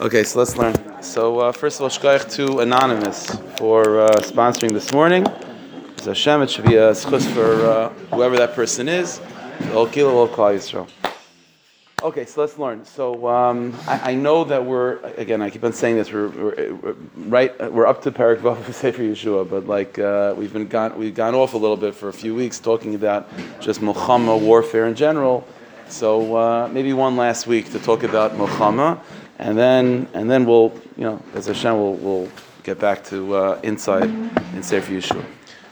Okay, so let's learn. So uh, first of all, shkoyach to Anonymous for uh, sponsoring this morning. It's Hashem, it should be a schus for uh, whoever that person is. Okay, so let's learn. So um, I, I, know that we're again. I keep on saying this. We're, we're, we're right. We're up to Parak Vav Sefer Yeshua, but like uh, we've been gone, we've gone off a little bit for a few weeks talking about just milchama warfare in general. So uh, maybe one last week to talk about milchama and then and then we'll you know as Hashem will will get back to uh, inside in Sefer Yeshua.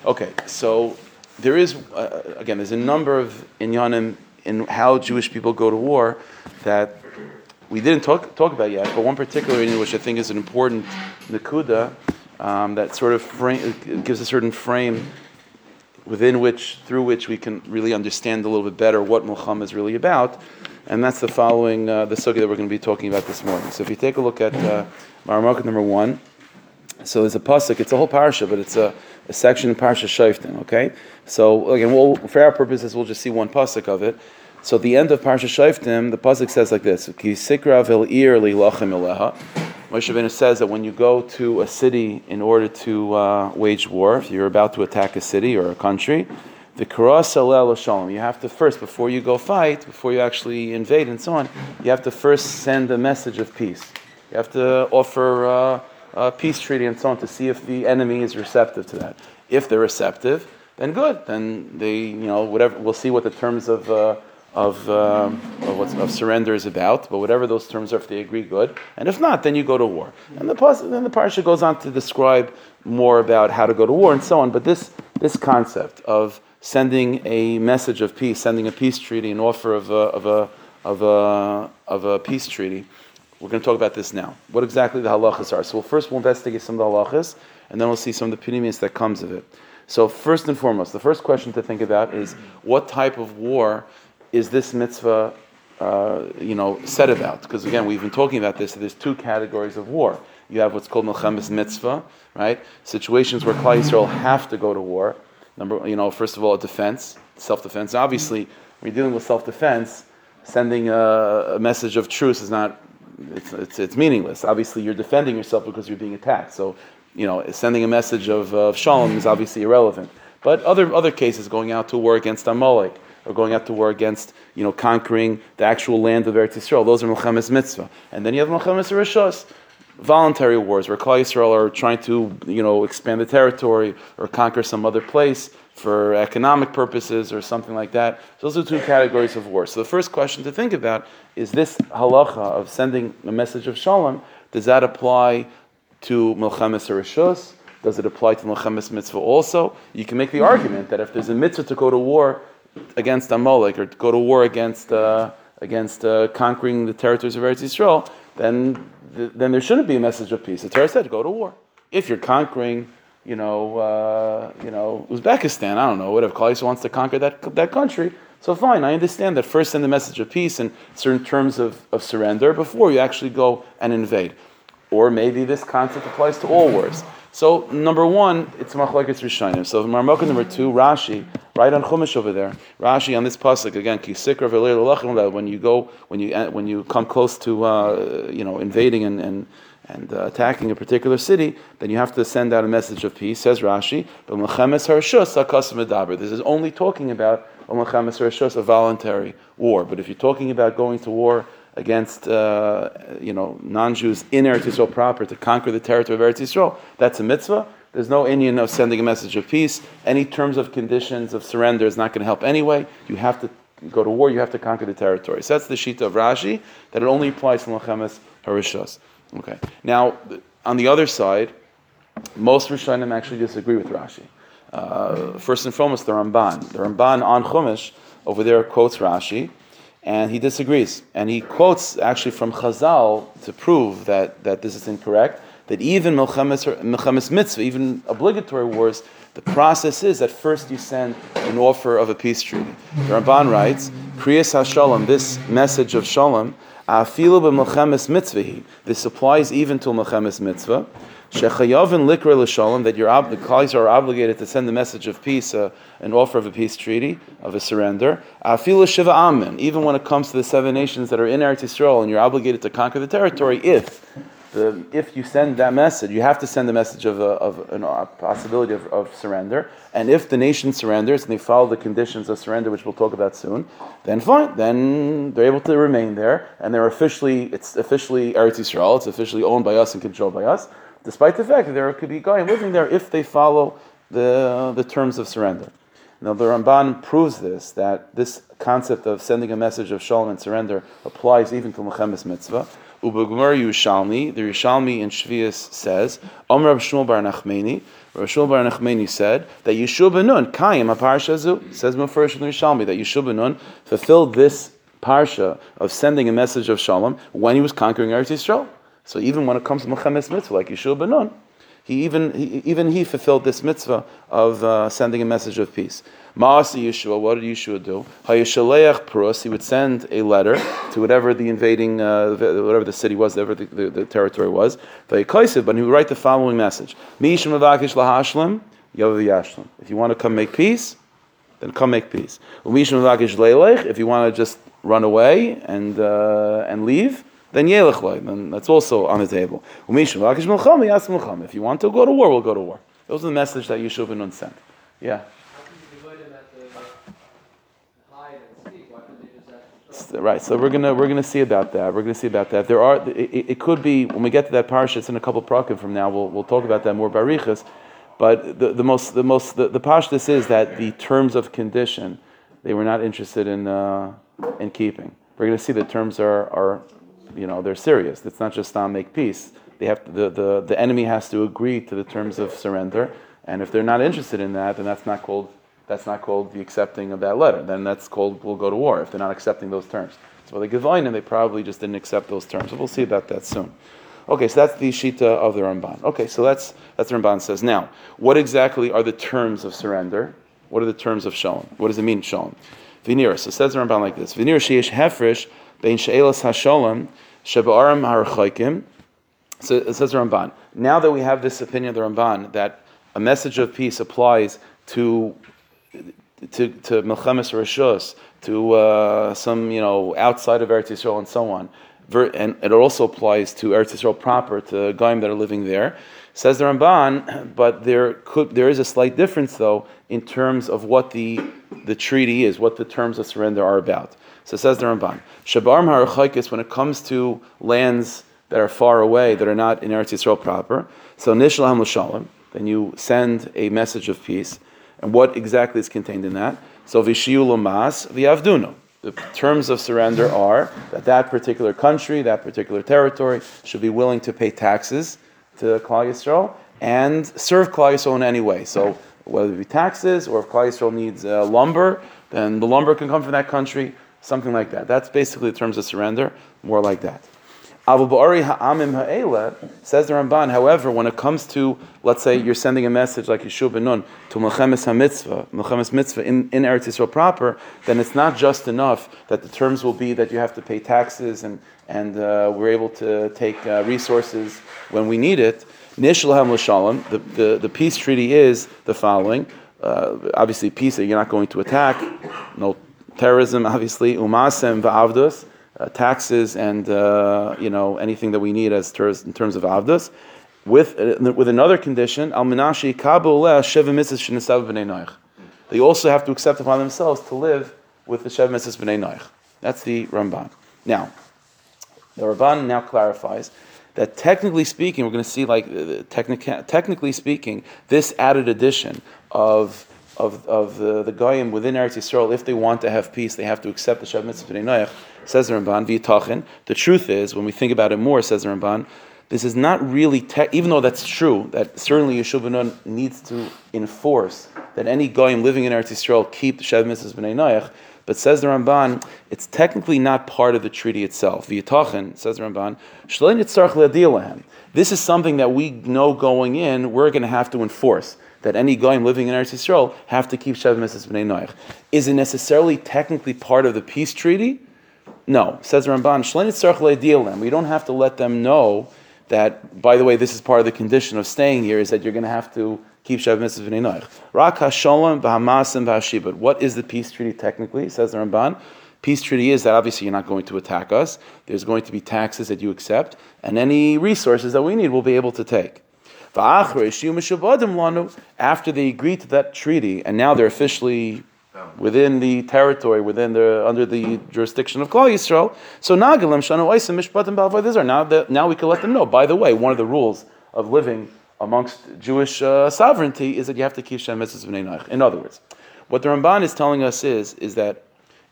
Okay, so there is uh, again there's a number of inyanim in how Jewish people go to war that we didn't talk talk about yet, but one particular in which I think is an important nakuda um, that sort of frame, gives a certain frame within which through which we can really understand a little bit better what milchama is really about and that's the following uh, the sugi that we're going to be talking about this morning. So if you take a look at uh, Maramaka number one, so there's a pasuk. It's a whole parsha, but it's a, a section in parsha Shoftim. Okay, so again, we'll, for our purposes, we'll just see one pasuk of it. So at the end of parsha Shoftim, the pasuk says like this: Ki sikra ir li lachem. Moshe Rabbeinu says that when you go to a city in order to uh, wage war, if you're about to attack a city or a country, the karas shalom. You have to first, before you go fight, before you actually invade and so on, you have to first send a message of peace. You have to offer uh, a peace treaty and so on to see if the enemy is receptive to that. If they're receptive, then good. Then they, you know, whatever. We'll see what the terms of uh, of, uh, of, of, surrender is about. But whatever those terms are, if they agree, good. And if not, then you go to war. And the then the parsha goes on to describe more about how to go to war and so on. But this this concept of sending a message of peace, sending a peace treaty, an offer of a, of a, of a, of a peace treaty. We're going to talk about this now. What exactly the halachas are. So we'll first we'll investigate some of the halachas, and then we'll see some of the pinimis that comes of it. So first and foremost, the first question to think about is what type of war is this mitzvah, uh, you know, set about? Because again, we've been talking about this. There's two categories of war. You have what's called milchemes mitzvah, right? Situations where Klal Yisrael have to go to war, Number, you know, first of all, defense, self-defense. Obviously, when you're dealing with self-defense, sending a, a message of truce is not, it's, it's, it's, meaningless. Obviously, you're defending yourself because you're being attacked. So, you know, sending a message of, of shalom is obviously irrelevant. But other, other cases, going out to war against Amalek, or going out to war against, you know, conquering the actual land of Eretz Yisrael, those are Melchemes Mitzvah. And then you have Melchemes Rishos, voluntary wars where Klal Yisrael are trying to, you know, expand the territory or conquer some other place for economic purposes or something like that. So those are two categories of war. So the first question to think about is this halacha of sending a message of shalom, does that apply to Milchemes Rishos? Does it apply to Milchemes Mitzvah also? You can make the argument that if there's a mitzvah to go to war against Amalek or to go to war against, uh, against uh, conquering the territories of Eretz Yisrael, then then there shouldn't be a message of peace. The Torah said, go to war. If you're conquering, you know, uh, you know, Uzbekistan, I don't know, whatever, Klal wants to conquer that, that country, so fine, I understand that first send the message of peace in certain terms of, of surrender before you actually go and invade. Or maybe this concept applies to all wars. So number one, it's machlekes rishonim. So marmoka number two, Rashi, right on Chumash over there. Rashi on this pasuk again, kisikra When you go, when you when you come close to uh, you know invading and and and uh, attacking a particular city, then you have to send out a message of peace. Says Rashi, but This is only talking about a voluntary war. But if you're talking about going to war against uh, you know non-Jews in Eretz Yisrael proper to conquer the territory of Eretz Yisrael. That's a mitzvah. There's no inyan of sending a message of peace. Any terms of conditions of surrender is not going to help anyway. You have to go to war. You have to conquer the territory. So that's the shita of Rashi that it only applies to Lachemes Harishas. Okay. Now on the other side, most Rishonim actually disagree with Rashi. Uh, first and foremost, the Ramban. The Ramban on Chumash over there quotes Rashi and he disagrees. And he quotes actually from Chazal to prove that, that this is incorrect, that even Milchemes Mitzvah, even obligatory wars, the process is that first you send an offer of a peace treaty. The Ramban writes, Kriyas HaShalom, this message of Shalom, Afilu b'melchemes mitzvah. This applies even to melchemes mitzvah. Shechayavin likra l'shalom, that your ob- are obligated to send the message of peace, uh, an offer of a peace treaty, of a surrender. Afilu shiva amen, even when it comes to the seven nations that are in Eretz Yisrael, and you're obligated to conquer the territory, if the, if you send that message, you have to send the message of a, of an, a possibility of, of, surrender. And if the nation surrenders and they follow the conditions of surrender, which we'll talk about soon, then fine. Then they're able to remain there, and they're officially it's officially Eretz Yisrael. It's officially owned by us and controlled by us, despite the fact that there could be guy living there if they follow the the terms of surrender. Now the Ramban proves this that this concept of sending a message of shalom and surrender applies even to Mechemes mitzvah. Ubagmar Yerushalmi, the Yerushalmi in Shvius says, Om Rab Shmuel Bar Nachmeni, Shmuel Bar Nachmeni said that Yeshua ben Nun, Kayim HaParsha says Mefresh in the Yerushalmi, that Yeshua ben Nun fulfilled this parsha of sending a message of shalom when he was conquering Eretz Yisrael. So even when it comes to Mechemes mitzvah, like Yeshua ben Nun, he even, he, even he fulfilled this mitzvah of uh, sending a message of peace. Maasi Yeshua, what did Yeshua do? Hayeshaleach Prus, he would send a letter to whatever the invading, uh, whatever the city was, whatever the, the, the territory was. But he would write the following message: If you want to come make peace, then come make peace. If you want to just run away and uh, and leave, then yelech then that's also on the table. If you want to go to war, we'll go to war. Those are the message that Yeshua ben Nun sent. Yeah. Right, so we're gonna we're gonna see about that. We're gonna see about that. There are it, it could be when we get to that parsha. It's in a couple prakim from now. We'll, we'll talk about that more barichas. But the, the most the most the, the pashtus is that the terms of condition they were not interested in uh, in keeping. We're to see the terms are are you know they're serious. It's not just on make peace. They have to, the, the the enemy has to agree to the terms of surrender, and if they're not interested in that, then that's not called that's not called the accepting of that letter. Then that's called we'll go to war if they're not accepting those terms. So the Gevain, they probably just didn't accept those terms. So we'll see about that soon. Okay, so that's the Shita of the Ramban. Okay, so that's that's the Ramban says. Now, what exactly are the terms of surrender? What are the terms of Shalom? What does it mean, Shalom? Vinir. So says the Ramban like this: Vinir sheish hefresh bein she'elas hashalom sheba'aram harachaykim. So it says the Ramban. Now that we have this opinion of the Ramban that a message of peace applies to to to Melchemes Rishos, to uh, some you know outside of Eretz Yisrael and so on, and it also applies to Eretz Yisrael proper, to Goyim that are living there. Says the Ramban, but there could there is a slight difference though in terms of what the the treaty is, what the terms of surrender are about. So says the Ramban, Shabarm Harachaikis when it comes to lands that are far away, that are not in Eretz Yisrael proper. So Nishlam Shalom, then you send a message of peace. And what exactly is contained in that? So vishiu lamas v'avduno. The terms of surrender are that that particular country, that particular territory, should be willing to pay taxes to Klal Yisrael and serve Klal Yisrael in any way. So whether it be taxes or if Klal Yisrael needs uh, lumber, then the lumber can come from that country, something like that. That's basically the terms of surrender, more like that. Abu Ba'ari Ha'amim Ha'ela says the Ramban, however, when it comes to, let's say you're sending a message like Yeshua ben Nun to Melchemes HaMitzvah, Melchemes Mitzvah in, in Eretz Yisrael proper, then it's not just enough that the terms will be that you have to pay taxes and, and uh, we're able to take uh, resources when we need it. Nishlam L'Shalom, the, the, the peace treaty is the following. Uh, obviously, peace, you're not going to attack, no terrorism, obviously, umasem va'avdus, uh, taxes and uh, you know anything that we need as ter- in terms of avdus. With uh, with another condition, al minashi They also have to accept upon themselves to live with the shev mitzvahs b'nei noich. That's the Ramban. Now, the Ramban now clarifies that technically speaking, we're going to see like uh, technica- technically speaking, this added addition of of, of the, the Goyim within Eretz Yisrael, if they want to have peace, they have to accept the Shev Mitzvah Noach, says the Ramban, v'yitachin. The truth is, when we think about it more, says the Ramban, this is not really, te- even though that's true, that certainly Yeshua B'nai needs to enforce that any Goyim living in Eretz Yisrael keep the Shev Mitzvah B'nai Noach, but says the Ramban, it's technically not part of the treaty itself. V'yitachin, says the Ramban, This is something that we know going in, we're going to have to enforce that any goyim living in Eretz Yisrael have to keep Shev Mitzvahs B'nai Noach. Is it necessarily technically part of the peace treaty? No, says Ramban. We don't have to let them know that. By the way, this is part of the condition of staying here is that you're going to have to keep Shav Mitzvah Rak HaSholem. What is the peace treaty technically? Says the Ramban. Peace treaty is that obviously you're not going to attack us. There's going to be taxes that you accept, and any resources that we need, we'll be able to take. After they agreed to that treaty, and now they're officially within the territory, within the under the jurisdiction of Klal Yisrael. So Oisim Mishpatim. Now that now we can let them know. By the way, one of the rules of living amongst Jewish uh, sovereignty is that you have to keep Shem Mitzvahs In other words, what the Ramban is telling us is is that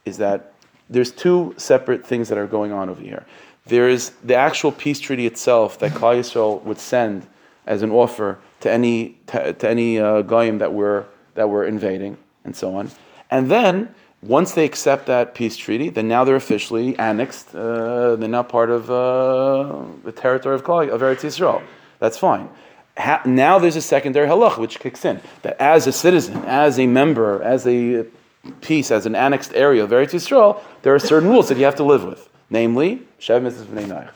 is that there's two separate things that are going on over here. There is the actual peace treaty itself that Klal Yisrael would send as an offer to any to, to any uh, goyim that we're that we're invading and so on. And then once they accept that peace treaty, then now they're officially annexed. Uh, they're now part of uh, the territory of Klal of Eretz Yisrael. That's fine. Ha- now there's a secondary halach which kicks in that as a citizen, as a member, as a piece, as an annexed area of Eretz Yisrael, there are certain rules that you have to live with. Namely, Shev Mitzvah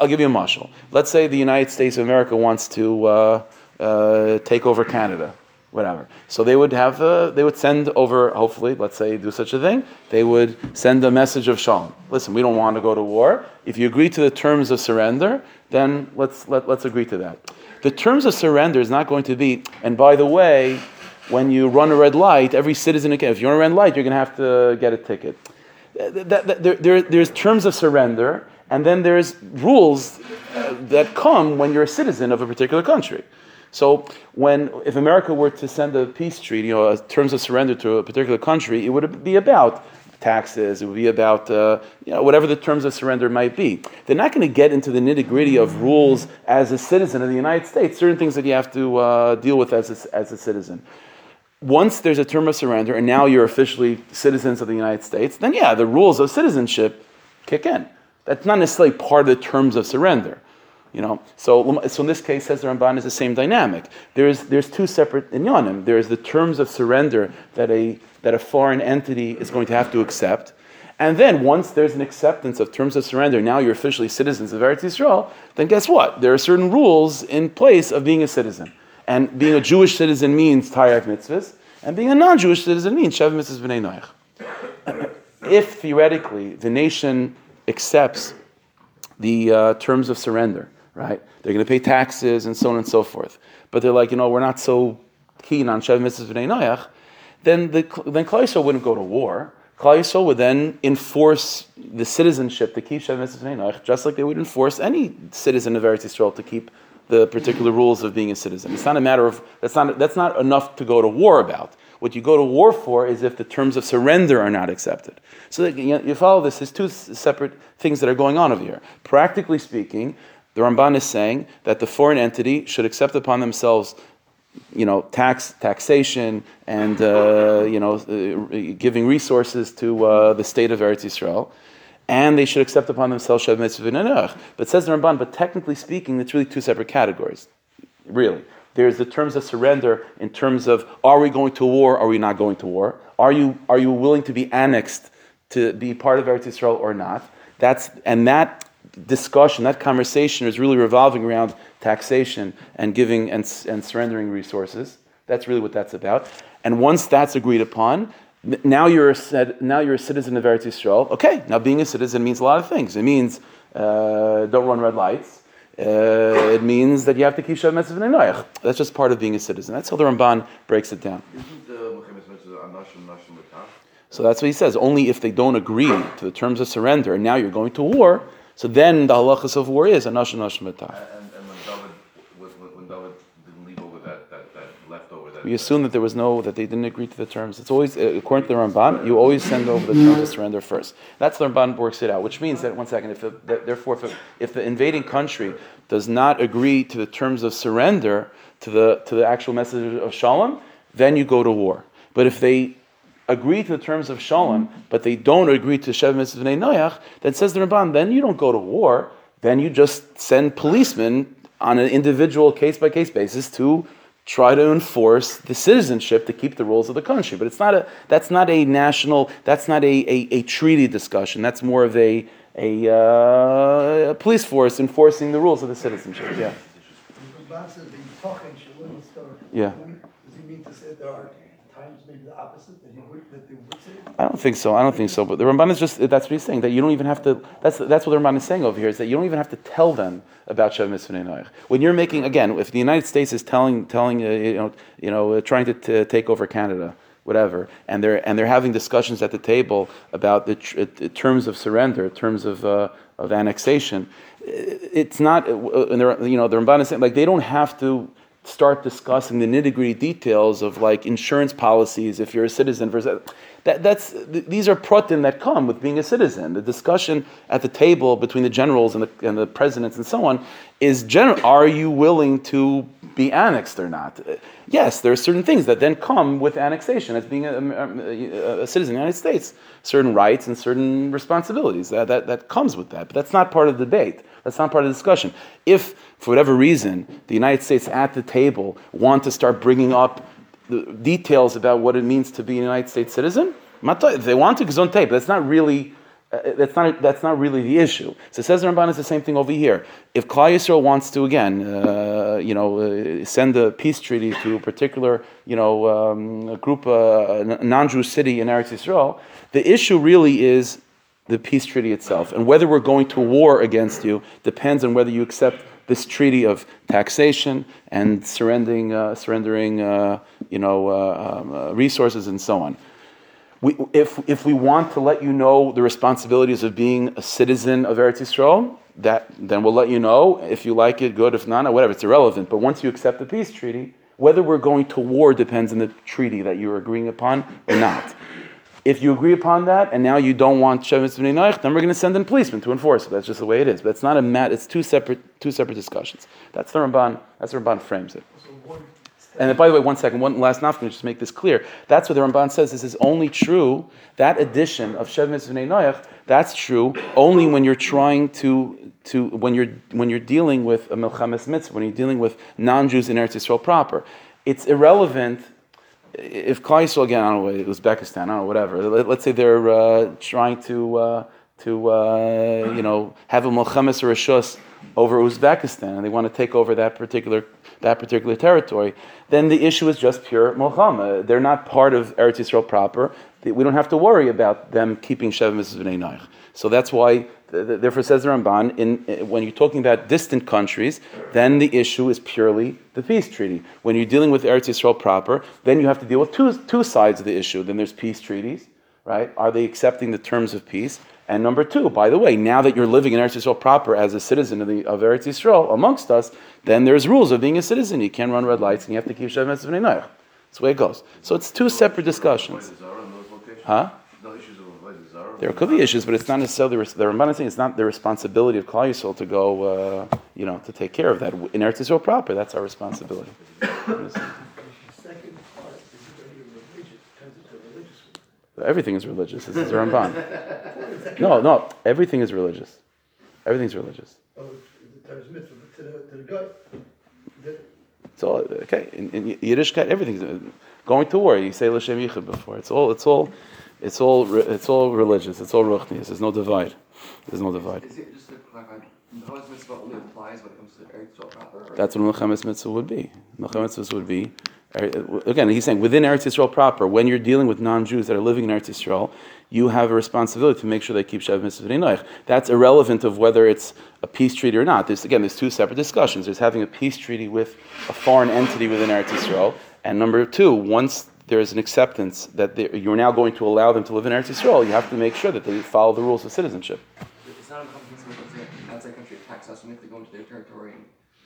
I'll give you a marshal. Let's say the United States of America wants to uh, uh, take over Canada, whatever. So they would have, uh, they would send over, hopefully, let's say, do such a thing. They would send a message of shalom. Listen, we don't want to go to war. If you agree to the terms of surrender, then let's let, let's agree to that. The terms of surrender is not going to be. And by the way, when you run a red light, every citizen, if you run a red light, you're going to have to get a ticket. That, there, there, there's terms of surrender and then there's rules uh, that come when you're a citizen of a particular country. So when if America were to send a peace treaty or terms of surrender to a particular country, it would be about taxes. It would be about uh, you know whatever the terms of surrender might be. They're not going to get into the nitty gritty of rules as a citizen of the United States. Certain things that you have to uh, deal with as a, as a citizen. Once there's a term of surrender, and now you're officially citizens of the United States, then yeah, the rules of citizenship kick in. That's not necessarily part of the terms of surrender. You know, so, so in this case, says the Ramban is the same dynamic. There's, there's two separate inyanim. There's the terms of surrender that a, that a foreign entity is going to have to accept. And then once there's an acceptance of terms of surrender, now you're officially citizens of Eretz Yisrael, then guess what? There are certain rules in place of being a citizen. And being a Jewish citizen means Taryag mitzvahs, and being a non-Jewish citizen means Shev mitzvahs b'nei noach. If theoretically the nation accepts the uh, terms of surrender, right? They're going to pay taxes and so on and so forth. But they're like, you know, we're not so keen on Shev Mitzvah B'nai Noach. Then, the, then Klal wouldn't go to war. Klal would then enforce the citizenship to keep Shev Mitzvah B'nai Noach, just like they would enforce any citizen of Eretz Yisrael to keep the particular rules of being a citizen. It's not a matter of, that's not, that's not enough to go to war about. What you go to war for is if the terms of surrender are not accepted. So that, you, know, you follow this. There's two separate things that are going on over here. Practically speaking, the Ramban is saying that the foreign entity should accept upon themselves you know, tax taxation and uh, you know, uh, giving resources to uh, the state of Eretz Yisrael, and they should accept upon themselves Shev Mitzvah But says the Ramban, but technically speaking, it's really two separate categories, really. There's the terms of surrender in terms of are we going to war, are we not going to war? Are you, are you willing to be annexed to be part of Eretz Yisrael or not? That's, and that discussion, that conversation is really revolving around taxation and giving and, and surrendering resources. That's really what that's about. And once that's agreed upon, now you're a, now you're a citizen of Eretz Yisrael. Okay, now being a citizen means a lot of things. It means uh, don't run red lights uh, it means that you have to keep Shav Mitzvah Noach. That's just part of being a citizen. That's how the Ramban breaks it down. So that's what he says. Only if they don't agree to the terms of surrender, and now you're going to war, so then the halachas of war is a nashim nashim we assume that there was no that they didn't agree to the terms. It's always uh, according to the Ramban, you always send over the terms of surrender first. That's the Ramban works it out, which means that one second, if it, therefore if, if the invading country does not agree to the terms of surrender to the to the actual message of shalom, then you go to war. But if they agree to the terms of shalom, but they don't agree to shev mitzvah noyach, then says the Ramban, then you don't go to war. Then you just send policemen on an individual case by case basis to try to enforce the citizenship to keep the rules of the country. But it's not a that's not a national that's not a, a, a treaty discussion. That's more of a a, uh, a police force enforcing the rules of the citizenship. Yeah. Yeah. Does he mean to say there are times maybe the opposite I don't think so. I don't think so. But the Ramban is just that's what he's saying that you don't even have to. That's that's what the Ramban is saying over here is that you don't even have to tell them about Shev Mitzvah When you're making again, if the United States is telling telling uh, you know you know uh, trying to t- take over Canada. Whatever, and they're and they're having discussions at the table about the, tr- the terms of surrender, terms of uh, of annexation. It's not, uh, and you know, the Ramban is saying like they don't have to start discussing the nitty gritty details of like insurance policies if you're a citizen versus that, that's these are protein that come with being a citizen. The discussion at the table between the generals and the, and the presidents and so on is general. Are you willing to be annexed or not? Yes, there are certain things that then come with annexation as being a, a, a citizen of the United States. Certain rights and certain responsibilities that, that, that comes with that. But that's not part of the debate. That's not part of the discussion. If, for whatever reason, the United States at the table want to start bringing up the details about what it means to be a United States citizen, if they want to, it's on tape. That's not really. Uh, that's not that's not really the issue. So says Ramban is the same thing over here. If Klal Yisrael wants to again, uh, you know, uh, send a peace treaty to a particular, you know, um, a group, uh, a non-Jew city in Eretz Yisrael, the issue really is the peace treaty itself. And whether we're going to war against you depends on whether you accept this treaty of taxation and surrendering, uh, surrendering uh, you know, uh, um, uh, resources and so on. We, if, if we want to let you know the responsibilities of being a citizen of Eretz Yisrael, that, then we'll let you know. If you like it, good. If not, whatever. It's irrelevant. But once you accept the peace treaty, whether we're going to war depends on the treaty that you're agreeing upon or not. If you agree upon that, and now you don't want Shevetz B'nai Noach, then we're going to send in policemen to enforce it. That's just the way it is. But it's not a mat. It's two separate two separate discussions. That's the Ramban. That's the Ramban frames it. And by the way, one second, one last nafkin, just make this clear. That's what the Ramban says. This is only true. That addition of Shev Mitzvah Noach, that's true only when you're trying to to when you're when you're dealing with a milchames mitzvah, when you're dealing with non-Jews in Eretz Yisrael proper. It's irrelevant if Klal again, I don't know, Uzbekistan, I don't know, whatever. Let, us say they're uh, trying to uh, to uh, you know have a milchemes or a shus over Uzbekistan, and they want to take over that particular that particular territory, then the issue is just pure milchama. They're not part of Eretz Yisrael proper. We don't have to worry about them keeping Shev Mitzvah So that's why Therefore, says the Ramban, in, eh, when you're talking about distant countries, then the issue is purely the peace treaty. When you're dealing with Eretz Yisrael proper, then you have to deal with two, two sides of the issue. Then there's peace treaties, right? Are they accepting the terms of peace? And number two, by the way, now that you're living in Eretz Yisrael proper as a citizen of, the, of Eretz Yisrael amongst us, then there's rules of being a citizen. You can't run red lights and you have to keep Mitzvah That's the way it goes. So it's two separate discussions. Huh? There could be issues, but it's not necessarily the Ramban saying it's not the responsibility of Klal Yisrael to go, uh, you know, to take care of that in Eretz Yisrael proper. That's our responsibility. Everything is religious. This is the Ramban. No, no, everything is religious. Everything's religious. It's all okay. In, in Yiddishkeit, everything's going to war. You say L'Shem Yichud before. It's all. It's all. It's all it's all religious. It's all ruchnius. There's no divide. There's no divide. Is it just to clarify, mitzvah only applies when it comes to Eretz proper? That's what Mechamas mitzvah would be. Mechamas mitzvah would be. Again, he's saying within Eretz Yisrael proper, when you're dealing with non-Jews that are living in Eretz Yisrael, you have a responsibility to make sure they keep Shev Mitzvah. That's irrelevant of whether it's a peace treaty or not. There's, again, there's two separate discussions. There's having a peace treaty with a foreign entity within Eretz Yisrael, and number two, once there is an acceptance that you're now going to allow them to live in Eretz Yisrael, you have to make sure that they follow the rules of citizenship. It's not a outside country attacks us and if they go into their territory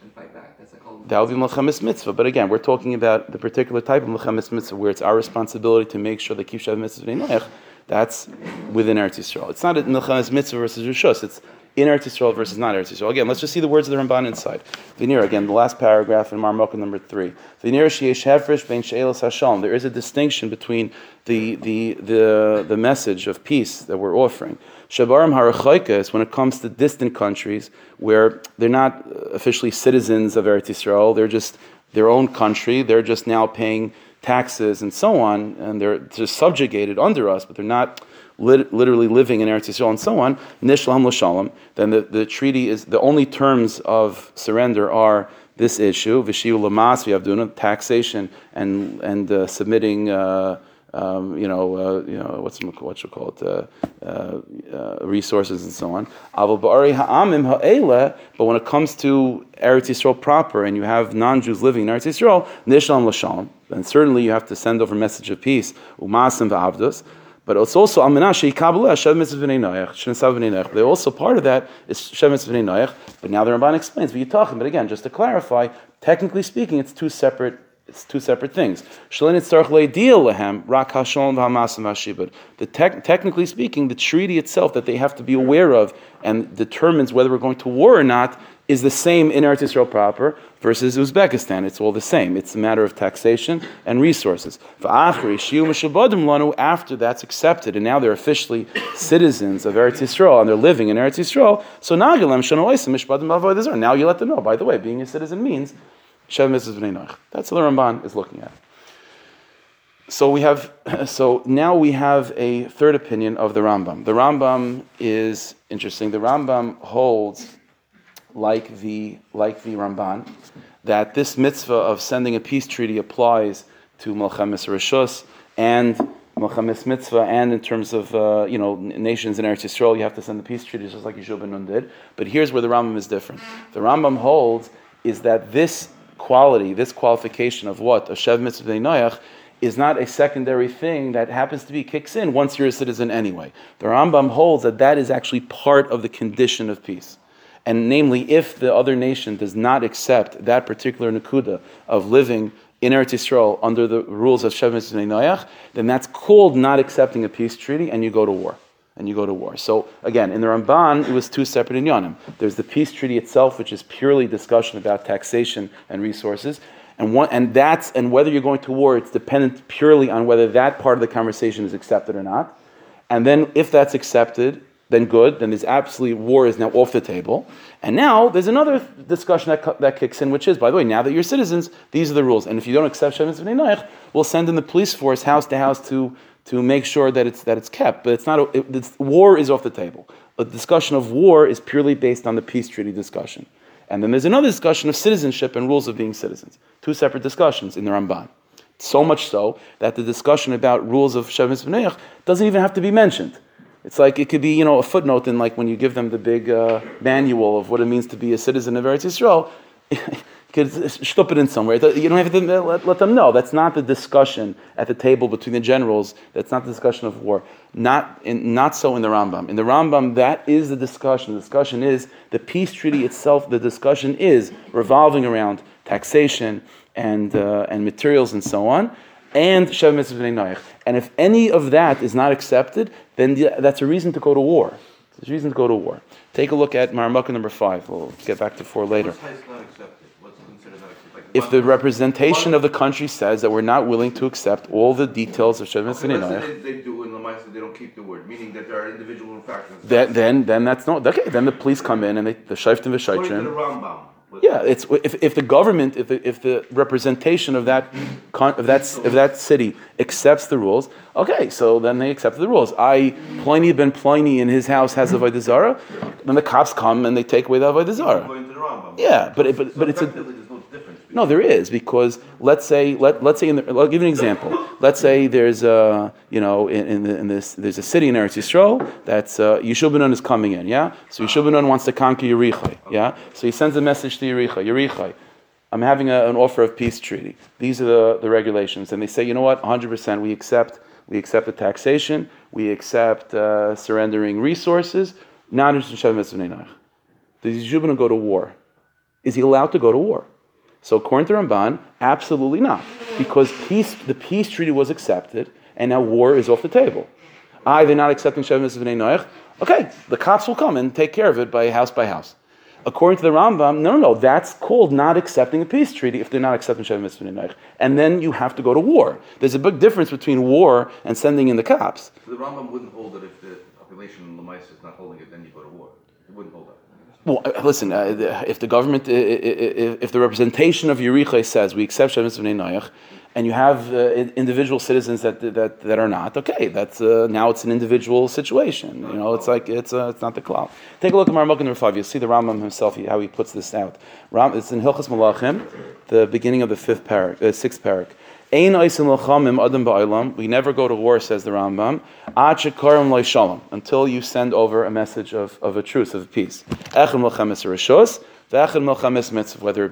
and fight back. That's like that would be Melchamis Mitzvah. But again, we're talking about the particular type of Melchamis Mitzvah where it's our responsibility to make sure they keep Shav Mitzvah That's within Eretz Yisrael. It's not a Melchamis Mitzvah versus Rishus. It's in Eretz Yisrael versus not Eretz Yisrael. Again, let's just see the words of the Ramban inside. Vinir, again, the last paragraph in Marmukah number three. Vinir sheyesh hefresh ben she'elas hashalom. There is a distinction between the, the, the, the message of peace that we're offering. Shabarim harachoika when it comes to distant countries where they're not officially citizens of Eretz Yisrael, they're just their own country. They're just now paying taxes and so on, and they're just subjugated under us, but they're not lit- literally living in Eretz Yisrael and so on. Nishlam l'shalom. Then the, the treaty is the only terms of surrender are this issue, vishiu lamas v'avduna, taxation and and uh, submitting. Uh, um, you know, uh, you know, what's what you call it, uh, uh, uh, resources and so on. But when it comes to Eretz Yisrael proper, and you have non-Jews living in Eretz Yisrael, nishlam l'shalom, then certainly you have to send over a message of peace, umasim v'avdus. But it's also almanashi kabbalah shav mitzvah v'nei They're also part of that is shav mitzvah v'nei But now the Ramban explains what you're talking. But again, just to clarify, technically speaking, it's two separate it's two separate things. The tech, technically speaking, the treaty itself that they have to be aware of and determines whether we're going to war or not is the same in Eretz Yisrael proper versus Uzbekistan. It's all the same. It's a matter of taxation and resources. After that's accepted, and now they're officially citizens of Eretz Yisrael and they're living in Eretz Yisrael. So now you let them know. By the way, being a citizen means That's what the Ramban is looking at. So we have, so now we have a third opinion of the Rambam. The Rambam is interesting. The Rambam holds, like the like the Ramban, that this mitzvah of sending a peace treaty applies to Melchemes Rishus and Melchemes Mitzvah, and in terms of uh, you know nations in Eretz Yisrael, you have to send the peace treaty just like Yeshua ben Nun did. But here's where the Rambam is different. The Rambam holds is that this quality, this qualification of what? A Shev Mitzvah is not a secondary thing that happens to be kicks in once you're a citizen anyway. The Rambam holds that that is actually part of the condition of peace. And namely, if the other nation does not accept that particular nakuda of living in Eretz Yisrael under the rules of Shev Mitzvah Noach, then that's called not accepting a peace treaty and you go to war and you go to war. So again, in the Ramban, it was two separate inyanim. There's the peace treaty itself, which is purely discussion about taxation and resources, and one, and that's and whether you're going to war, it's dependent purely on whether that part of the conversation is accepted or not. And then, if that's accepted, then good. Then there's absolutely war is now off the table. And now there's another discussion that, that kicks in, which is, by the way, now that you're citizens, these are the rules. And if you don't accept Shemitz B'nai we'll send in the police force house to house to to make sure that it's that it's kept. But it's not. It, it's, war is off the table. A discussion of war is purely based on the peace treaty discussion. And then there's another discussion of citizenship and rules of being citizens. Two separate discussions in the Ramban. So much so that the discussion about rules of Shevis B'neiach doesn't even have to be mentioned. It's like it could be, you know, a footnote in like when you give them the big uh, manual of what it means to be a citizen of Eretz Yisrael. could stup it in somewhere. You don't have to let, let, them know. That's not the discussion at the table between the generals. That's not the discussion of war. Not, in, not so in the Rambam. In the Rambam, that is the discussion. The discussion is the peace treaty itself. The discussion is revolving around taxation and, uh, and materials and so on, and Shev Mitzvah And if any of that is not accepted, then that's a reason to go to war. It's a reason to go to war. Take a look at Maramaka number five. We'll get back to four later if the representation of the country says that we're not willing to accept all the details of Shevet okay, they, they do in the they don't keep the word, meaning that there are individual infractions. That, then, then that's not okay. Then the police come in and they the shayftim v'shaytrim. Yeah, it's if, if the government, if the, if the representation of that of that of that city accepts the rules, okay, so then they accept the rules. I Pliny ben Pliny in his house has a avodah then the cops come and they take away the avodah Yeah, but it, but, so but it's a no, there is because let's say let let's say in the, I'll give you an example. Let's say there's a you know in, in, the, in this there's a city in Eretz Yisrael that's uh, Yeshua is coming in. Yeah, so Yeshua wants to conquer Yerichai. Yeah, so he sends a message to Yerichai. Yerichai, I'm having a, an offer of peace treaty. These are the, the regulations, and they say you know what, 100 percent we accept we accept the taxation, we accept uh, surrendering resources. Not Does Yeshua go to war? Is he allowed to go to war? So according to Ramban, absolutely not, because peace, the peace treaty was accepted, and now war is off the table. I, they're not accepting Shavim V'nei Noach. Okay, the cops will come and take care of it by house by house. According to the Rambam, no, no, no, that's called not accepting a peace treaty if they're not accepting Shavim V'nei Noach. And then you have to go to war. There's a big difference between war and sending in the cops. So the Rambam wouldn't hold that if the population in Lamais is not holding it, then you go to war. It wouldn't hold that. Well, uh, listen, uh, if the government, if the representation of Yericha says we accept Shemitz B'nai Noach, and you have uh, individual citizens that, that, that are not, okay, that's, uh, now it's an individual situation. You know, it's like, it's, uh, it's not the cloud. Take a look at Marmuk number five. You'll see the Rambam himself, how he puts this out. Ram, it's in Hilchas Malachim, the beginning of the fifth parak, uh, sixth parak. We never go to war, says the Rambam. Until you send over a message of, of a truce, of peace. Whether it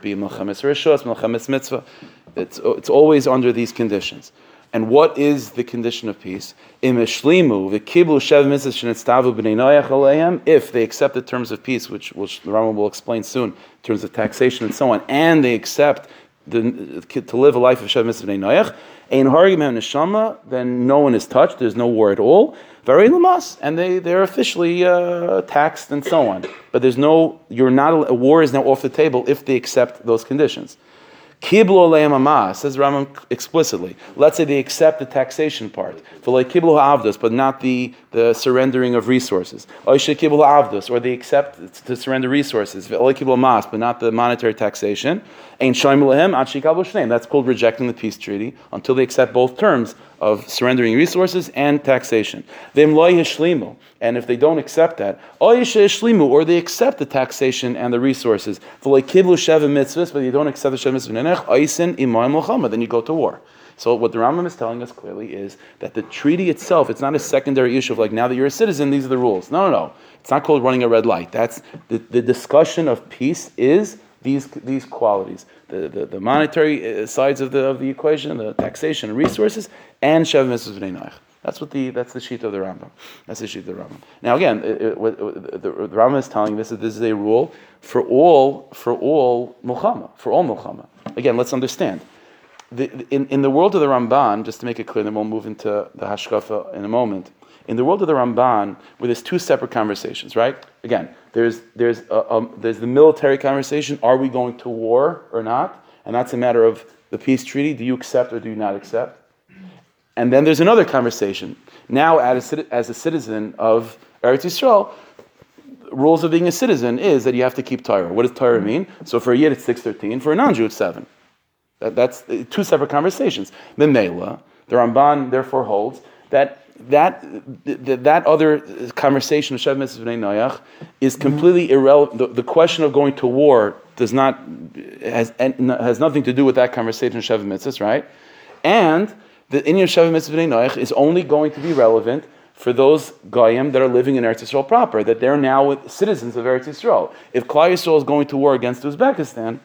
be melchamis rishos, melchamis mitzvah. It's, it's always under these conditions. And what is the condition of peace? If they accept the terms of peace, which, which the Rambam will explain soon, in terms of taxation and so on, and they accept to live a life of Shev Mitzvah Noach, Ein Hargim Neshama, then no one is touched, there's no war at all. Very lamas, and they, they're officially uh, taxed and so on. But there's no, you're not, a war is now off the table if they accept those conditions. Kiblo le'amama, says Rambam explicitly. Let's say they accept the taxation part. Like kiblo avdos, but not the, the surrendering of resources. Oishe avdos, or they accept to surrender resources. Mas, but not the monetary taxation. Ein shoym lehem. That's called rejecting the peace treaty until they accept both terms of surrendering resources and taxation. And if they don't accept that, or they accept the taxation and the resources, but you don't accept the sheva then you go to war. So what the Rambam is telling us clearly is that the treaty itself, it's not a secondary issue of like now that you're a citizen, these are the rules. No, no, no. It's not called running a red light. That's the, the discussion of peace is these these qualities, the, the, the monetary uh, sides of the of the equation, the taxation and resources, and Shev Mitzvahs B'nai Noach. That's what the that's the sheet of the Rambam. That's the sheet of the Rambam. Now again, it, it, what, the, the Rambam is telling this that this is a rule for all for all milchama for all milchama. Again, let's understand. The, in, in the world of the Ramban, just to make it clear, then we'll move into the Hashkafa in a moment. In the world of the Ramban, where there's two separate conversations, right? Again, there's there's a, there's the military conversation: Are we going to war or not? And that's a matter of the peace treaty. Do you accept or do you not accept? And then there's another conversation. Now, as a, citizen of Eretz Yisrael, rules of being a citizen is that you have to keep Torah. What does Torah mean? So for a Yid, it's 613. For a non-Jew, it's 7. That, that's uh, two separate conversations. Memela, the Ramban therefore holds that that, that, that other conversation of Shev Mitzvah Noach is completely irrelevant. The, the question of going to war does not, has, has nothing to do with that conversation of Shev Mitzvahs, right? And the Inyan Shev Mitzvah Noach is only going to be relevant for those Goyim that are living in Eretz Yisrael proper, that they're now citizens of Eretz Yisrael. If Klal Yisrael is going to war against Uzbekistan,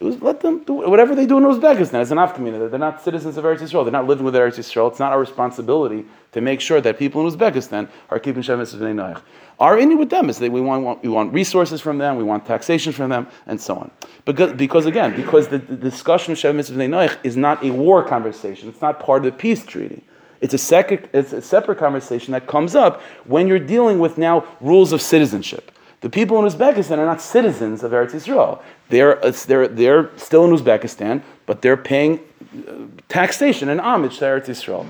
let them do whatever they do in Uzbekistan. It's an afkamina. They're not citizens of Eretz Yisrael. They're not living with Eretz Yisrael. It's not our responsibility to make sure that people in Uzbekistan are keeping Shemitz B'nai Noach. Our Inyan with them is that we want, we want resources from them, we want taxation from them, and so on. Because, because again, because the, the discussion of Shemitz B'nai Noach is not a war conversation. It's not part of the peace treaty. It's a, sec- it's a separate conversation that comes up when you're dealing with now rules of citizenship. The people in Uzbekistan are not citizens of Eretz Yisrael. They're, they're, they're still in Uzbekistan, but they're paying uh, taxation and homage to Eretz Yisrael.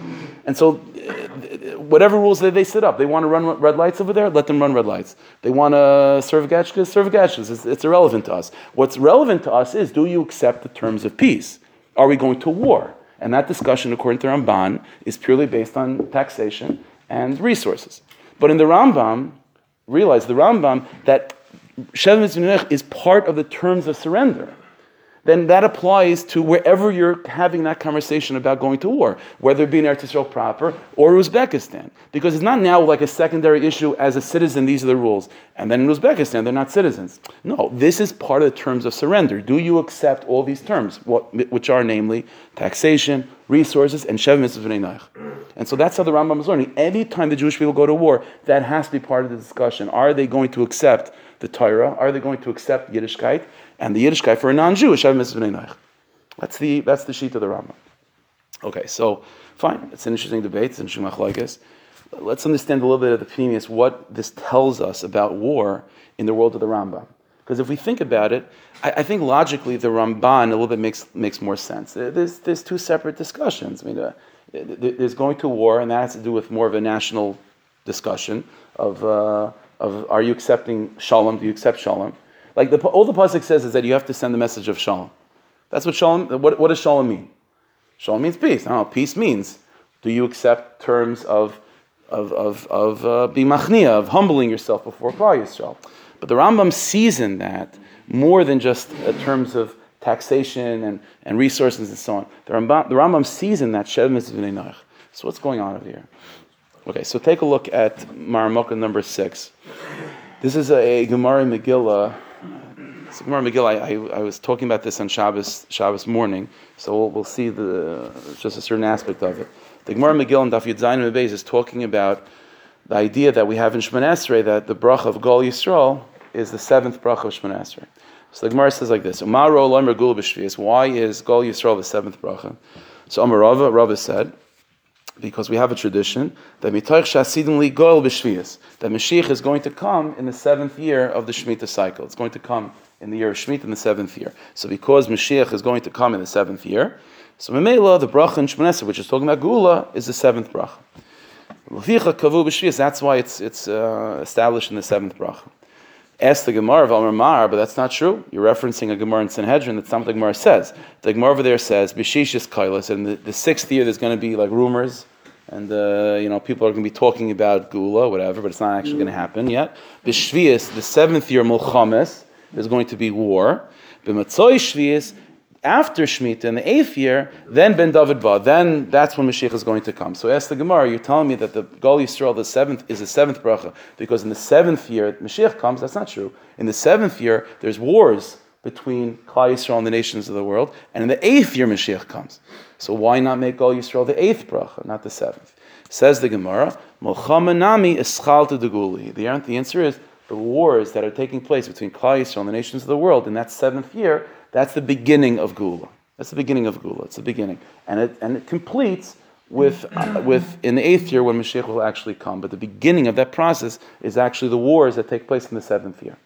And so, uh, whatever rules that they set up, they want to run red lights over there, let them run red lights. They want to serve gachkas, serve gachkas. It's, it's irrelevant to us. What's relevant to us is do you accept the terms of peace? Are we going to war? And that discussion, according to Ramban, is purely based on taxation and resources. But in the Rambam, realize the Rambam that Shev Mitzvah is part of the terms of surrender. Then that applies to wherever you're having that conversation about going to war, whether it be in Eretz Yisrael proper or Uzbekistan. Because it's not now like a secondary issue as a citizen, these are the rules. And then in Uzbekistan, they're not citizens. No, this is part of the terms of surrender. Do you accept all these terms, which are namely taxation, resources, and Shev Mitzvah And so that's how the Rambam is learning. Anytime the Jewish people go to war, that has to be part of the discussion. Are they going to accept the Torah? Are they going to accept Yiddishkeit? And the Yiddish guy for a non-Jew, Shev Mitzvah That's the, that's the sheet of the Rambam. Okay, so fine. It's an interesting debate. It's an interesting machlokes. Let's understand a little bit of the previous what this tells us about war in the world of the Rambam. Because if we think about it, I, I, think logically the Ramban a little bit makes makes more sense. There's there's two separate discussions. I mean, uh, there's going to war, and that has to do with more of a national discussion of uh, of are you accepting shalom? Do you accept shalom? Like the, all the pasuk says is that you have to send the message of shalom. That's what shalom. What, what does shalom mean? Shalom means peace. Know. Peace means do you accept terms of of of of uh, of humbling yourself before Klal Yisrael? But the Rambam sees in that more than just uh, terms of taxation and, and resources and so on. The Rambam, the Rambam sees in that Shev Mitzvah So what's going on over here? Okay, so take a look at Maramokah number six. This is a Gemara Megillah. A Gemara Megillah. I, I, I, was talking about this on Shabbos, Shabbos morning, so we'll, we'll see the just a certain aspect of it. The Gemara Megillah and Daf Yud Zayin is talking about the idea that we have in Shemon Esrei that the bracha of Gol Yisrael is the seventh bracha of Shemon Esrei. So the Gemara says like this: Why is Gol Yisrael the seventh bracha? So Amar Rava, Rava said because we have a tradition that mitoich shasidin goel b'shvius that Mashiach is going to come in the seventh year of the Shemitah cycle. It's going to come in the year of Shemitah in the seventh year. So because Mashiach is going to come in the seventh year, so Memela, the bracha in Shmonesa, which is talking about Geula, is the seventh bracha. That's why it's it's uh, established in the seventh bracha. Ask the Gemara of Amar Mar, but that's not true. You're referencing a Gemara in Sanhedrin. That's not what the Gemara says. The Gemara over there says Bishishis Kailas, and the, the sixth year there's going to be like rumors and uh, you know people are going to be talking about Geula, whatever, but it's not actually going to happen yet. B'Shvius, the seventh year milchamas, there's going to be war. B'Matzoy Shvius, after Shemitah in the eighth year, then Ben David Ba, then that's when Mashiach is going to come. So ask the Gemara, you're telling me that the Goel Yisrael, the seventh, is the seventh bracha, because in the seventh year Mashiach comes, that's not true. In the seventh year, there's wars between Klal Yisrael and the nations of the world, and in the eighth year Mashiach comes. So why not make Goel Yisrael the eighth bracha, not the seventh? Says the Gemara, Mochamanami eschalta deguli. The answer is the wars that are taking place between Klal Yisrael and the nations of the world in that seventh year. That's the beginning of Geula. That's the beginning of Geula. It's the beginning, and it and it completes with, uh, with in the eighth year when Mashiach will actually come. But the beginning of that process is actually the wars that take place in the seventh year.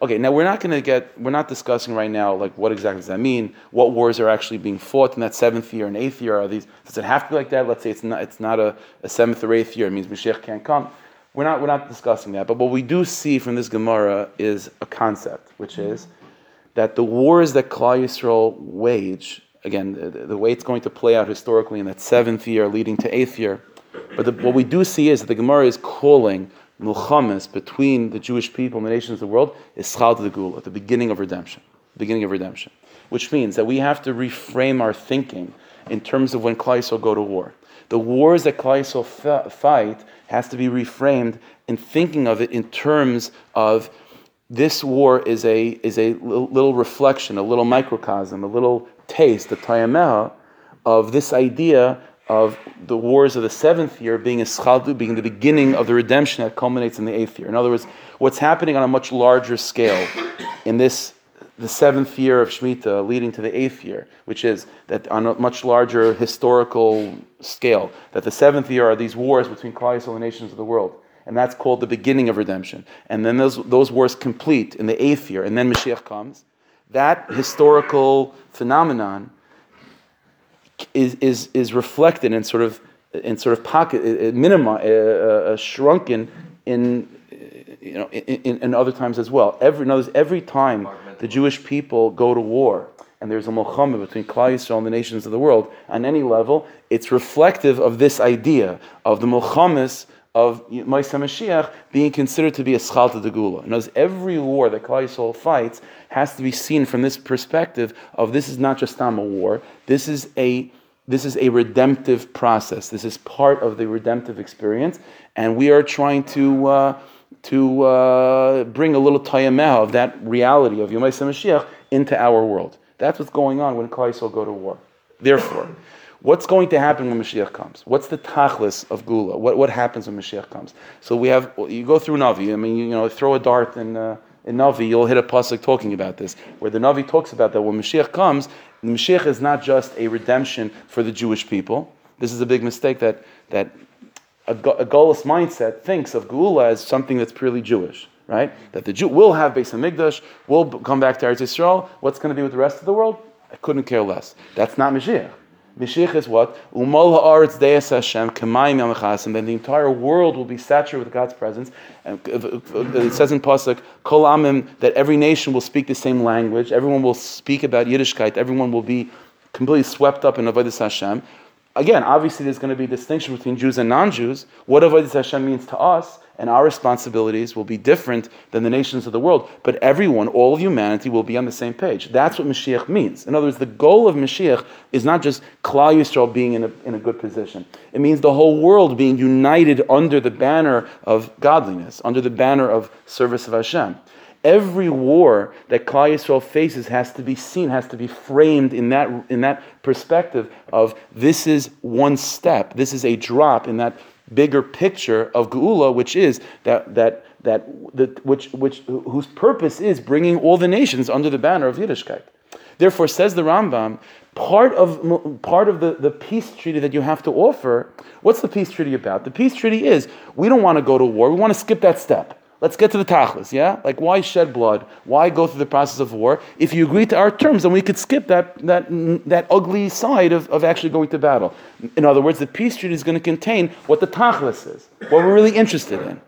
Okay, now we're not going to get, we're not discussing right now, like, what exactly does that mean? What wars are actually being fought in that seventh year and eighth year? Are these, does it have to be like that? Let's say it's not, it's not a, a seventh or eighth year, it means Mashiach can't come. We're not, we're not discussing that. But what we do see from this Gemara is a concept, which mm-hmm. is that the wars that Klal Yisrael wage, again, the, the, way it's going to play out historically in that seventh year leading to eighth year, but the, what we do see is that the Gemara is calling milchamas between the Jewish people and the nations of the world is schal the gula, the beginning of redemption, beginning of redemption, which means that we have to reframe our thinking in terms of when Klal Yisrael go to war. The wars that Klal Yisrael fight has to be reframed in thinking of it in terms of this war is a is a little reflection, a little microcosm, a little taste, a tayameha of this idea of the wars of the seventh year being a schaldu, being the beginning of the redemption that culminates in the eighth year. In other words, what's happening on a much larger scale in this the seventh year of Shemitah leading to the eighth year, which is that on a much larger historical scale, that the seventh year are these wars between Klal and the nations of the world. And that's called the beginning of redemption. And then those, those wars complete in the eighth year, and then Mashiach comes. That historical phenomenon is, is, is reflected in sort of in sort of pocket minima uh, uh, shrunken in you know in, in, other times as well. Every in words, every time the Jewish people go to war and there's a milchama between Klal Yisrael and the nations of the world on any level, it's reflective of this idea of the milchamas of Maisa Mashiach being considered to be a schalta de gula. And as every war that Klal Yisrael fights has to be seen from this perspective of this is not just a war, this is a this is a redemptive process. This is part of the redemptive experience, and we are trying to uh, to uh, bring a little tayamah of that reality of Yom Mashiach into our world. That's what's going on when Yisrael go to war. Therefore, What's going to happen when Mashiach comes? What's the tachlis of Geula? What, what happens when Mashiach comes? So we have, you go through Navi, I mean, you, know, throw a dart in, uh, in Navi, you'll hit a pasuk talking about this, where the Navi talks about that when Mashiach comes, the Mashiach is not just a redemption for the Jewish people. This is a big mistake that, that a, a mindset thinks of Geula as something that's purely Jewish, right? That the Jew will have Beis Hamikdash, will come back to Eretz Yisrael. What's going to be with the rest of the world? I couldn't care less. That's not Mashiach. Mashiach is what? Umol haaretz deis Hashem kamayim yamachas, and then the entire world will be saturated with God's presence. And it says in pasuk kol amim that every nation will speak the same language. Everyone will speak about Yiddishkeit. Everyone will be completely swept up in avodas Hashem. Again, obviously, there's going to be a distinction between Jews and non-Jews. What avodas Hashem means to us and our responsibilities will be different than the nations of the world. But everyone, all of humanity, will be on the same page. That's what Mashiach means. In other words, the goal of Mashiach is not just Klal Yisrael being in a, in a good position. It means the whole world being united under the banner of godliness, under the banner of service of Hashem. Every war that Klal Yisrael faces has to be seen, has to be framed in that, in that perspective of this is one step, this is a drop in that bigger picture of Geula, which is that that that the, which which whose purpose is bringing all the nations under the banner of Yiddishkeit. Therefore, says the Rambam, part of part of the, the peace treaty that you have to offer. What's the peace treaty about? The peace treaty is we don't want to go to war. We want to skip that step. Let's get to the tachlis, yeah? Like, why shed blood? Why go through the process of war? If you agree to our terms, then we could skip that, that, that ugly side of, of actually going to battle. In other words, the peace treaty is going to contain what the tachlis is, what we're really interested in.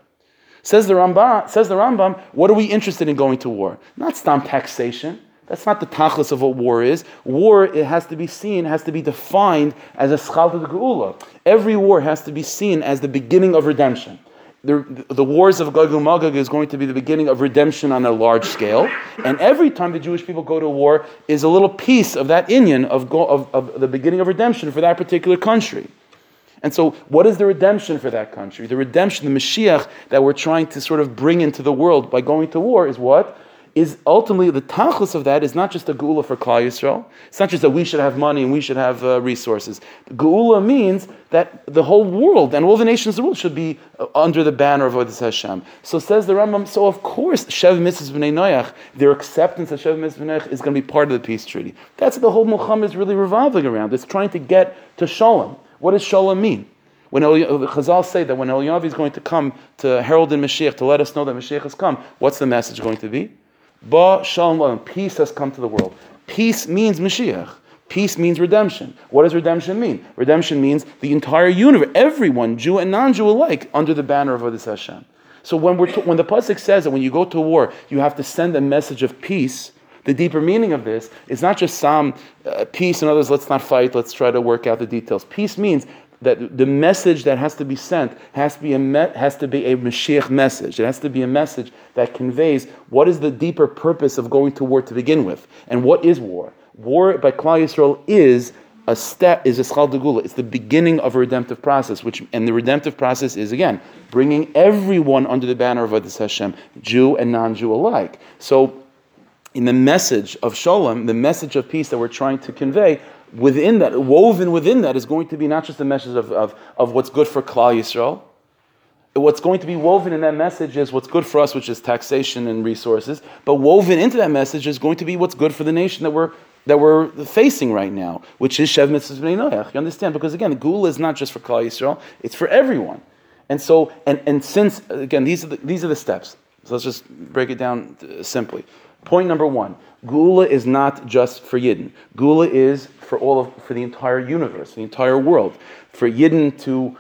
Says the Rambam, says the Rambam, what are we interested in going to war? Not stamp taxation. That's not the tachlis of what war is. War, it has to be seen, has to be defined as a schal geula. Every war has to be seen as the beginning of redemption the, the wars of Gog and Magog is going to be the beginning of redemption on a large scale. And every time the Jewish people go to war is a little piece of that inyan of, of, of the beginning of redemption for that particular country. And so, what is the redemption for that country? The redemption, the Mashiach that we're trying to sort of bring into the world by going to war is what? Is ultimately the tachlis of that is not just a geula for Klal Yisrael. It's not just that we should have money and we should have uh, resources. Geula means that the whole world and all the nations of the world should be uh, under the banner of Avodah Hashem. So says the Rambam. So of course, Shev Mitzvah Bnei Noach, their acceptance of Shev Mitzvah Bnei Noach is going to be part of the peace treaty. That's what the whole milchama is really revolving around. It's trying to get to Shalom. What does Shalom mean? When El, Chazal say that when Eliyahu is going to come to herald in Mashiach to let us know that Mashiach has come, what's the message going to be? Ba shalom, peace has come to the world. Peace means Mashiach. Peace means redemption. What does redemption mean? Redemption means the entire universe, everyone, Jew and non-Jew alike, under the banner of Avodah Hashem. So when, we're when the pasuk says that when you go to war, you have to send a message of peace. The deeper meaning of this is not just some uh, peace and others. Let's not fight. Let's try to work out the details. Peace means that the message that has to be sent has to be a me- has to be a Mashiach message. It has to be a message that conveys what is the deeper purpose of going to war to begin with, and what is war. War by Klal Yisrael is a step is a schal. It's the beginning of a redemptive process, which and the redemptive process is again bringing everyone under the banner of Avodah Hashem, Jew and non-Jew alike. So. In the message of Shalom, the message of peace that we're trying to convey, within that, woven within that, is going to be not just a message of, of, of what's good for Klal Yisrael. What's going to be woven in that message is what's good for us, which is taxation and resources. But woven into that message is going to be what's good for the nation that we're that we're facing right now, which is Shev Mitzvah Bnei Noach. You understand? Because again, the Geula is not just for Klal Yisrael; it's for everyone. And so, and, and since again, these are the, these are the steps. So let's just break it down uh, simply. Point number one: Geula is not just for Yidden. Geula is for all of, for the entire universe, the entire world. For Yidden to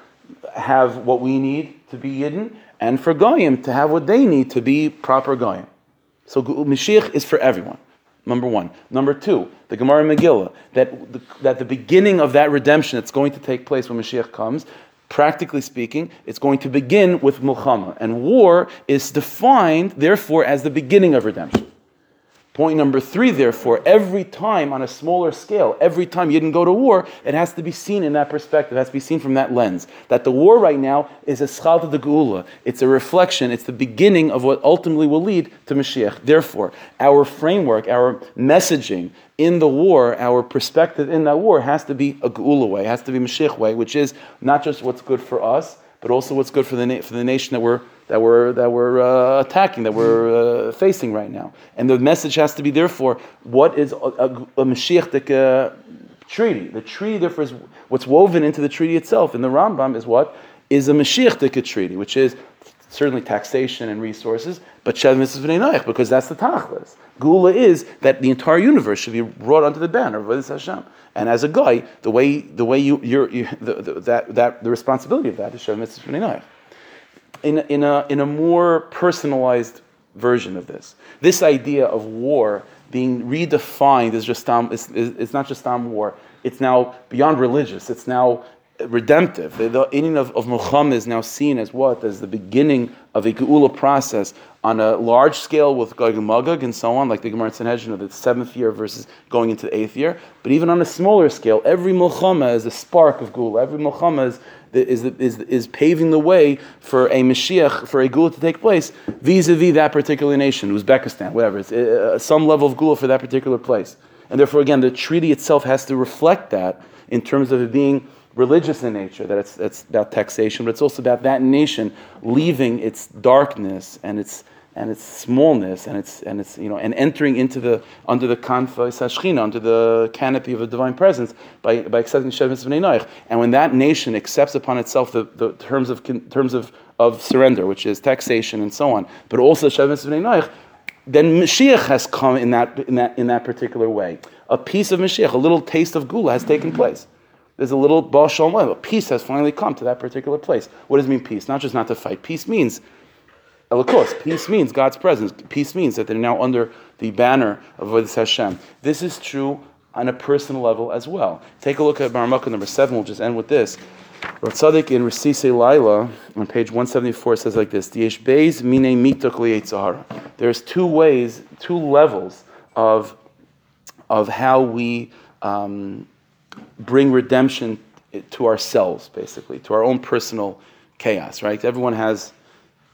have what we need to be Yidden, and for Goyim to have what they need to be proper Goyim. So Mashiach is for everyone. Number one. Number two, the Gemara Megillah, that the, that the beginning of that redemption that's going to take place when Mashiach comes, practically speaking, it's going to begin with milchama. And war is defined, therefore, as the beginning of redemption. Point number three, therefore, every time on a smaller scale, every time you didn't go to war, it has to be seen in that perspective, it has to be seen from that lens. That the war right now is a schal de geula. It's a reflection, it's the beginning of what ultimately will lead to Mashiach. Therefore, our framework, our messaging in the war, our perspective in that war has to be a geula way, has to be Mashiach way, which is not just what's good for us, but also what's good for the, na- for the nation that we're that we're, that we're uh, attacking, that we're uh, facing right now. And the message has to be, therefore, what is a, a, a Mashiach uh, treaty? The treaty, therefore, is what's woven into the treaty itself. And the Rambam is what? Is a Mashiach treaty, which is certainly taxation and resources, but Mitzvah B'nai Noach, because that's the Tachlis. Geula is that the entire universe should be brought under the banner of Avodas Hashem. And as a guy, the way the way you you're, you the, the, that that the responsibility of that is B'nai Noach. In in a in a more personalized version of this, this idea of war being redefined is just um, it's, it's not just um war. It's now beyond religious. It's now redemptive. The, inning of, of milchama is now seen as what? As the beginning of a Geula process on a large scale with Gog and Magog and so on, like the Gemara Sanhedrin of the seventh year versus going into the eighth year. But even on a smaller scale, every milchama is a spark of Geula. Every milchama is is, is, is paving the way for a Mashiach, for a Geula to take place vis-a-vis that particular nation, Uzbekistan, whatever. It's uh, some level of Geula for that particular place. And therefore, again, the treaty itself has to reflect that in terms of it being religious in nature, that it's, it's about taxation, but it's also about that nation leaving its darkness and its and its smallness and its and its you know and entering into the under the kanfa under the canopy of the divine presence by, by accepting Shevis Noach. And when that nation accepts upon itself the, the terms of terms of, of surrender, which is taxation and so on, but also Shevis Noach, then Mashiach has come in that in that in that particular way. A piece of Mashiach, a little taste of Geula has taken place. There's a little Baal Shalom a peace has finally come to that particular place. What does it mean peace? Not just not to fight. Peace means Elokus. Peace means God's presence. Peace means that they're now under the banner of Avodas Hashem. This is true on a personal level as well. Take a look at Baramaka number seven. We'll just end with this. Rav Tzadok in Resisei Laylah on page 174 says like this: There's two ways, two levels of of how we um, bring redemption to ourselves, basically, to our own personal chaos. Right? Everyone has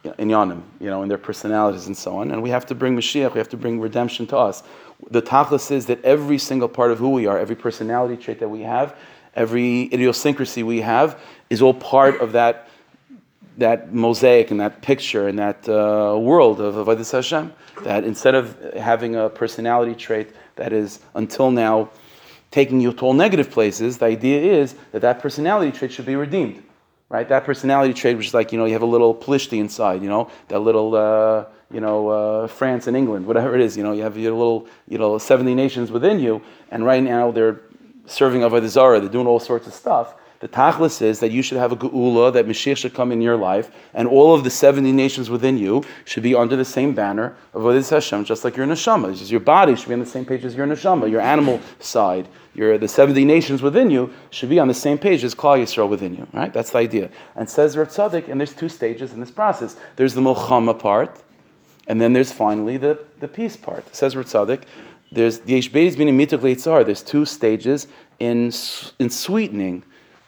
inyanim, you know, in their personalities and so on. And we have to bring Mashiach, we have to bring redemption to us. The tachlis is that every single part of who we are, every personality trait that we have, every idiosyncrasy we have, is all part of that that mosaic and that picture and that uh, world of Avodah Hashem. That instead of having a personality trait that is until now taking you to all negative places, the idea is that that personality trait should be redeemed right? That personality trait, which is like, you know, you have a little Plishti inside, you know, that little, uh, you know, uh, France and England, whatever it is, you know, you have your little, you know, 70 nations within you, and right now they're serving Avodah Zarah, they're doing all sorts of stuff. The tachlis is that you should have a geula, that Mashiach should come in your life, and all of the 70 nations within you should be under the same banner of Avodah Hashem, just like your neshama. Just your body should be on the same page as your neshama, your animal side. Your, the 70 nations within you should be on the same page as Klal Yisrael within you, right? That's the idea. And says Rav Tzadok, and there's two stages in this process. There's the Milchama part, and then there's finally the, the peace part. Says Rav Tzadok, there's the Yeshbeis bin There's two stages in, in sweetening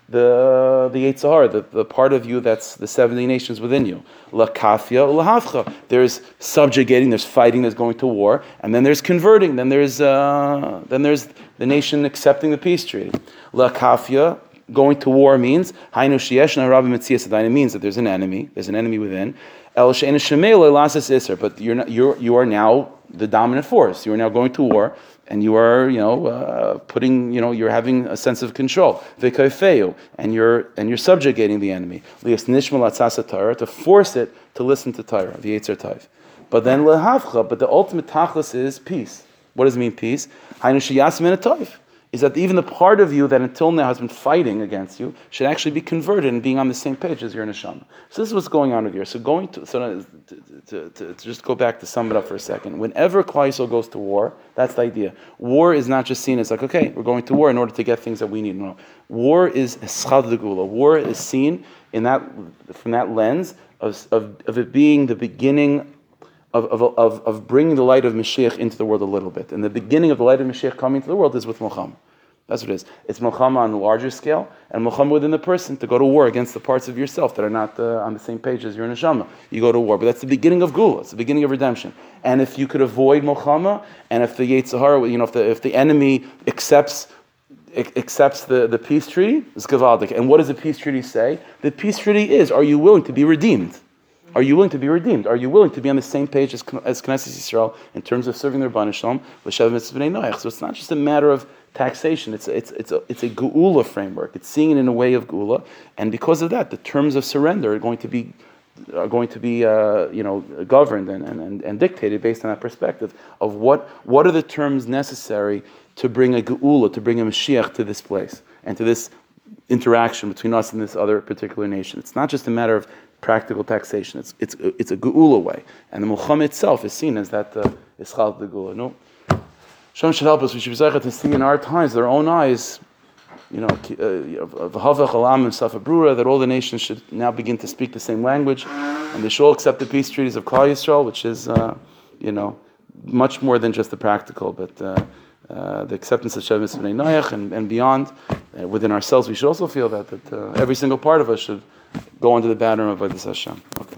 the the Yitzhar, the, the part of you that's the 70 nations within you. La kafia, There's subjugating, there's fighting, there's going to war, and then there's converting, then there's uh, then there's the nation accepting the peace treaty. La going to war means hainu shiyeshna rabbi mitzias means that there's an enemy, there's an enemy within. El she'ena shemela lasas iser, but you're not, you're you are now the dominant force. You are now going to war and you are, you know, uh, putting, you know, you're having a sense of control. And you're and you're subjugating the enemy. To force it to listen to Torah, the Yetzer Taiv. But then lehavcha, but the ultimate tachlis is peace. What does it mean, peace? Is that even the part of you that until now has been fighting against you should actually be converted and being on the same page as your neshama. So this is what's going on over here. So going to so to, to, to, to just go back to sum it up for a second. Whenever Klal goes to war, that's the idea. War is not just seen as like okay, we're going to war in order to get things that we need. No, war is schad War is seen in that from that lens of, of, of it being the beginning of, of, of, bringing the light of Mashiach into the world a little bit. And the beginning of the light of Mashiach coming to the world is with milchama. That's what it is. It's milchama on a larger scale, and milchama within the person to go to war against the parts of yourself that are not uh, on the same page as your neshama. You go to war, but that's the beginning of Geula. It's the beginning of redemption. And if you could avoid milchama, and if the Yetzirah, you know, if the, if the enemy accepts accepts the, the peace treaty, it's gevaldik. And what does the peace treaty say? The peace treaty is: Are you willing to be redeemed? Are you willing to be redeemed? Are you willing to be on the same page as, as Knesset Yisrael in terms of serving the Ribbono Shel Olam, So it's not just a matter of taxation. It's, it's, it's, a, it's a geula framework. It's seeing it in a way of geula. And because of that, the terms of surrender are going to be are going to be, uh, you know, governed and, and, and dictated based on that perspective of what, what are the terms necessary to bring a geula, to bring a Mashiach to this place and to this interaction between us and this other particular nation. It's not just a matter of practical taxation. It's, it's, it's a geula way. And the milchama itself is seen as that uh, ischal the geula. No? Shem should help us. We should be to see in our times, their own eyes, you know, v'havach alam and Safa that all the nations should now begin to speak the same language, and they should all accept the peace treaties of Klal Yisrael, which is, uh, you know, much more than just the practical, but uh, uh, the acceptance of Shevis B'nai Noach and, and beyond. Uh, within ourselves, we should also feel that that uh, every single part of us should go into the banner of Avodas Hashem. Okay.